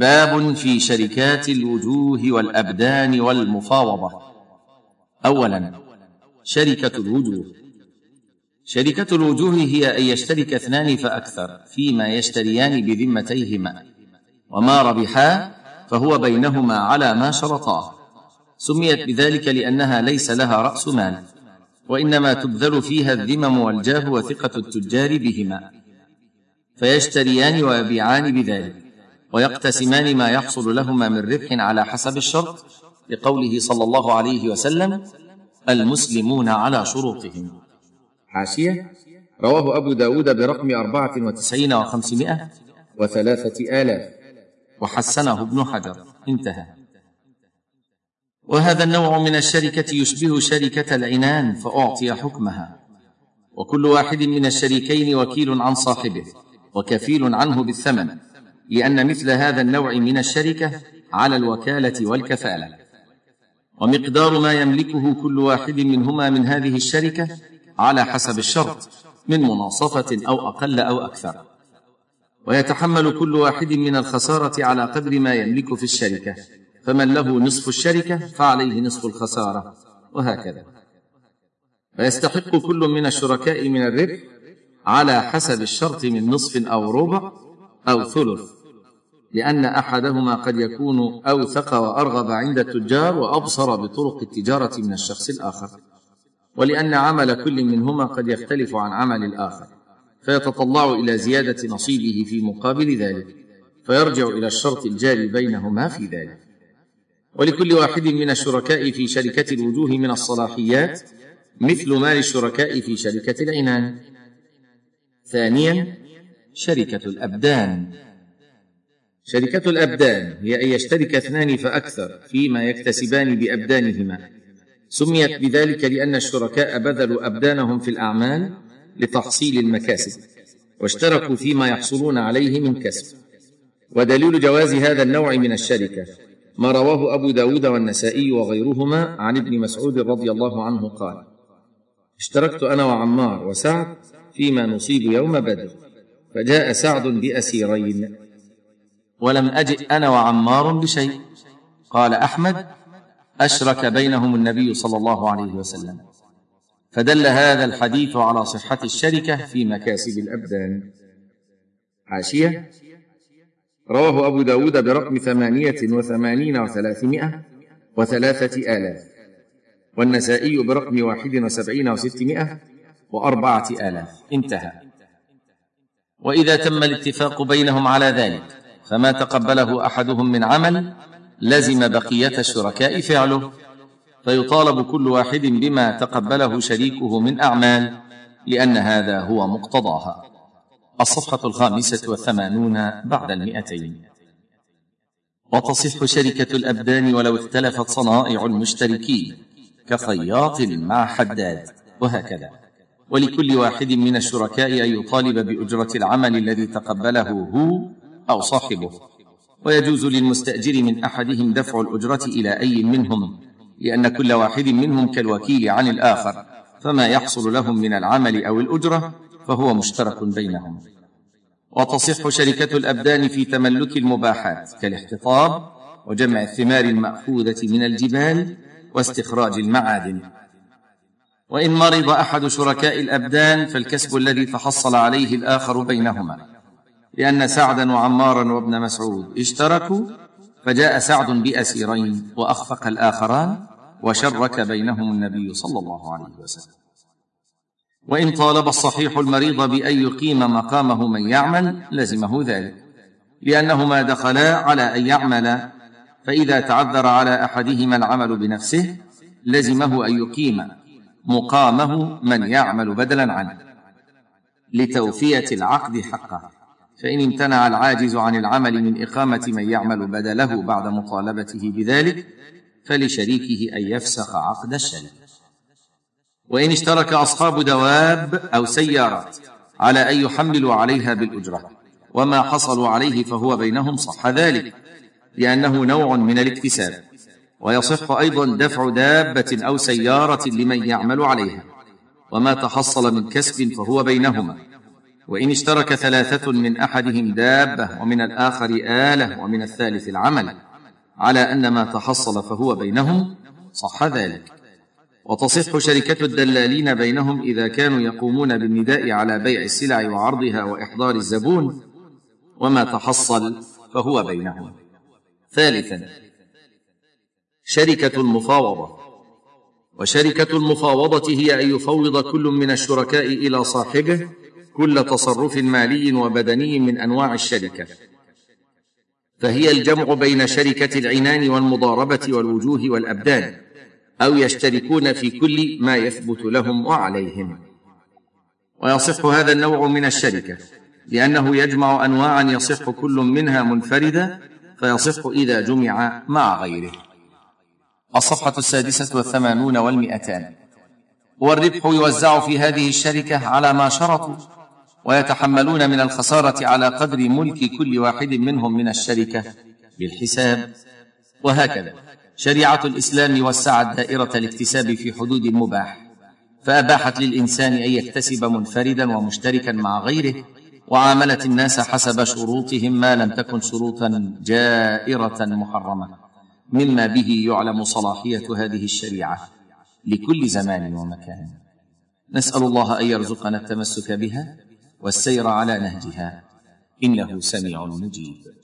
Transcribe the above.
باب في شركات الوجوه والأبدان والمفاوضة. اولا شركة الوجوه. شركة الوجوه هي أن يشترك اثنان فأكثر فيما يشتريان بذمتيهما وما ربحا فهو بينهما على ما شرطاه سميت بذلك لأنها ليس لها رأس مال وإنما تبذل فيها الذمم والجاه وثقة التجار بهما. فيشتريان ويبيعان بذلك. ويقتسمان ما يحصل لهما من ربح على حسب الشرط لقوله صلى الله عليه وسلم المسلمون على شروطهم. حاشية. رواه أبو داود برقم أربعة وتسعين وخمسمائة وثلاثة آلاف. وحسنه ابن حجر. انتهى. وهذا النوع من الشركة يشبه شركة العنان فأعطي حكمها. وكل واحد من الشريكين وكيل عن صاحبه وكفيل عنه بالثمن. لأن مثل هذا النوع من الشركة على الوكالة والكفالة. ومقدار ما يملكه كل واحد منهما من هذه الشركة على حسب الشرط من مناصفة أو أقل أو أكثر. ويتحمل كل واحد من الخسارة على قدر ما يملك في الشركة. فمن له نصف الشركة فعليه نصف الخسارة وهكذا. فيستحق كل من الشركاء من الربح على حسب الشرط من نصف أو ربع أو ثلث. لأن أحدهما قد يكون أوثق وأرغب عند التجار وأبصر بطرق التجارة من الشخص الآخر ولأن عمل كل منهما قد يختلف عن عمل الآخر فيتطلع إلى زيادة نصيبه في مقابل ذلك فيرجع إلى الشرط الجاري بينهما في ذلك. ولكل واحد من الشركاء في شركة الوجوه من الصلاحيات مثل مال الشركاء في شركة العنان. ثانيا شركة الأبدان. شركة الأبدان هي أن يشترك اثنان فأكثر فيما يكتسبان بأبدانهما. سميت بذلك لأن الشركاء بذلوا أبدانهم في الأعمال لتحصيل المكاسب واشتركوا فيما يحصلون عليه من كسب. ودليل جواز هذا النوع من الشركة ما رواه أبو داود والنسائي وغيرهما عن ابن مسعود رضي الله عنه قال اشتركت أنا وعمار وسعد فيما نصيب يوم بدر فجاء سعد بأسيرين ولم أجئ أنا وعمار بشيء. قال أحمد أشرك بينهم النبي صلى الله عليه وسلم. فدل هذا الحديث على صحة الشركة في مكاسب الأبدان. حاشيه رواه أبو داود برقم ثمانية وثمانين وثلاثمائة وثلاثة آلاف. والنسائي برقم واحد وسبعين وستمائة وأربعة آلاف. انتهى. وإذا تم الاتفاق بينهم على ذلك فما تقبله أحدهم من عمل لزم بقية الشركاء فعله. فيطالب كل واحد بما تقبله شريكه من أعمال لأن هذا هو مقتضاها. الصفحة الخامسة والثمانون بعد المئتين. وتصح شركة الأبدان ولو اختلفت صنائع المشتركين كخياط مع حداد وهكذا. ولكل واحد من الشركاء أن يطالب بأجرة العمل الذي تقبله هو أو صاحبه. ويجوز للمستأجر من أحدهم دفع الأجرة إلى أي منهم لأن كل واحد منهم كالوكيل عن الآخر فما يحصل لهم من العمل أو الأجرة فهو مشترك بينهم. وتصح شركة الأبدان في تملك المباحات كالاحتطاب وجمع الثمار المأخوذة من الجبال واستخراج المعادن. وإن مرض أحد شركاء الأبدان فالكسب الذي تحصل عليه الآخر بينهما. لأن سعدا وعمارا وابن مسعود اشتركوا فجاء سعد بأسيرين وأخفق الآخران وشرك بينهم النبي صلى الله عليه وسلم. وإن طالب الصحيح المريض بأن يقيم مقامه من يعمل لزمه ذلك لأنهما دخلا على أن يعمل فإذا تعذر على أحدهما العمل بنفسه لزمه أن يقيم مقامه من يعمل بدلا عنه لتوفية العقد حقه. فإن امتنع العاجز عن العمل من إقامة من يعمل بدله بعد مطالبته بذلك فلشريكه أن يفسخ عقد الشركة وإن اشترك أصحاب دواب أو سيارات على أن يحملوا عليها بالأجرة وما حصلوا عليه فهو بينهم صح ذلك لأنه نوع من الاكتساب. ويصح أيضا دفع دابة أو سيارة لمن يعمل عليها. وما تحصل من كسب فهو بينهما. وإن اشترك ثلاثة من أحدهم دابة ومن الآخر آلة ومن الثالث العمل على أن ما تحصل فهو بينهم صح ذلك. وتصح شركة الدلالين بينهم إذا كانوا يقومون بالنداء على بيع السلع وعرضها وإحضار الزبون وما تحصل فهو بينهم. ثالثا شركة المفاوضة. وشركة المفاوضة هي أن يفوض كل من الشركاء إلى صاحبه كل تصرف مالي وبدني من أنواع الشركة. فهي الجمع بين شركة العنان والمضاربة والوجوه والأبدان أو يشتركون في كل ما يثبت لهم وعليهم. ويصح هذا النوع من الشركة لأنه يجمع انواعا يصح كل منها منفردا فيصح إذا جمع مع غيره. الصفحة السادسة والثمانون والمئتان. والربح يوزع في هذه الشركة على ما شرطوا ويتحملون من الخسارة على قدر ملك كل واحد منهم من الشركة بالحساب وهكذا. شريعة الإسلام وسعت دائرة الاكتساب في حدود المباح فأباحت للإنسان أن يكتسب منفردا ومشتركا مع غيره وعاملت الناس حسب شروطهم ما لم تكن شروطا جائرة محرمة. مما به يعلم صلاحية هذه الشريعة لكل زمان ومكان. نسأل الله أن يرزقنا التمسك بها. والسير على نهجها. إنه سميع مجيب.